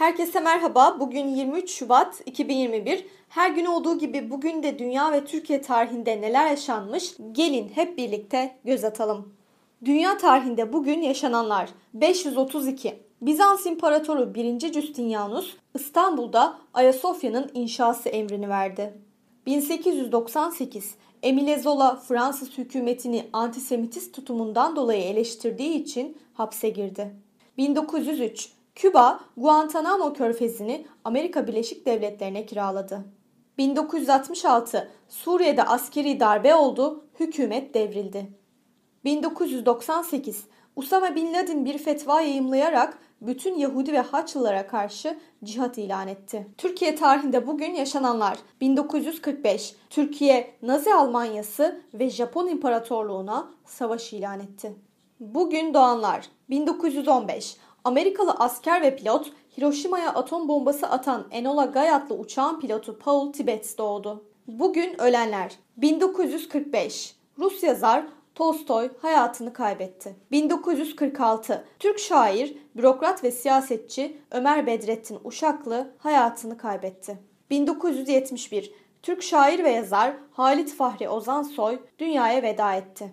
Herkese merhaba. Bugün 23 Şubat 2021. Her gün olduğu gibi bugün de dünya ve Türkiye tarihinde neler yaşanmış? Gelin hep birlikte göz atalım. Dünya tarihinde bugün yaşananlar 532. Bizans İmparatoru 1. Justinianus İstanbul'da Ayasofya'nın inşası emrini verdi. 1898 Emile Zola Fransız hükümetini antisemitist tutumundan dolayı eleştirdiği için hapse girdi. 1903 Küba, Guantanamo körfezini Amerika Birleşik Devletleri'ne kiraladı. 1966 Suriye'de askeri darbe oldu, hükümet devrildi. 1998 Usama Bin Laden bir fetva yayımlayarak bütün Yahudi ve Haçlılara karşı cihat ilan etti. Türkiye tarihinde bugün yaşananlar 1945 Türkiye Nazi Almanyası ve Japon İmparatorluğuna savaş ilan etti. Bugün doğanlar 1915 Amerikalı asker ve pilot Hiroşima'ya atom bombası atan Enola Gay adlı uçağın pilotu Paul Tibbets doğdu. Bugün ölenler 1945 Rus yazar Tolstoy hayatını kaybetti. 1946 Türk şair, bürokrat ve siyasetçi Ömer Bedrettin Uşaklı hayatını kaybetti. 1971 Türk şair ve yazar Halit Fahri Ozansoy dünyaya veda etti.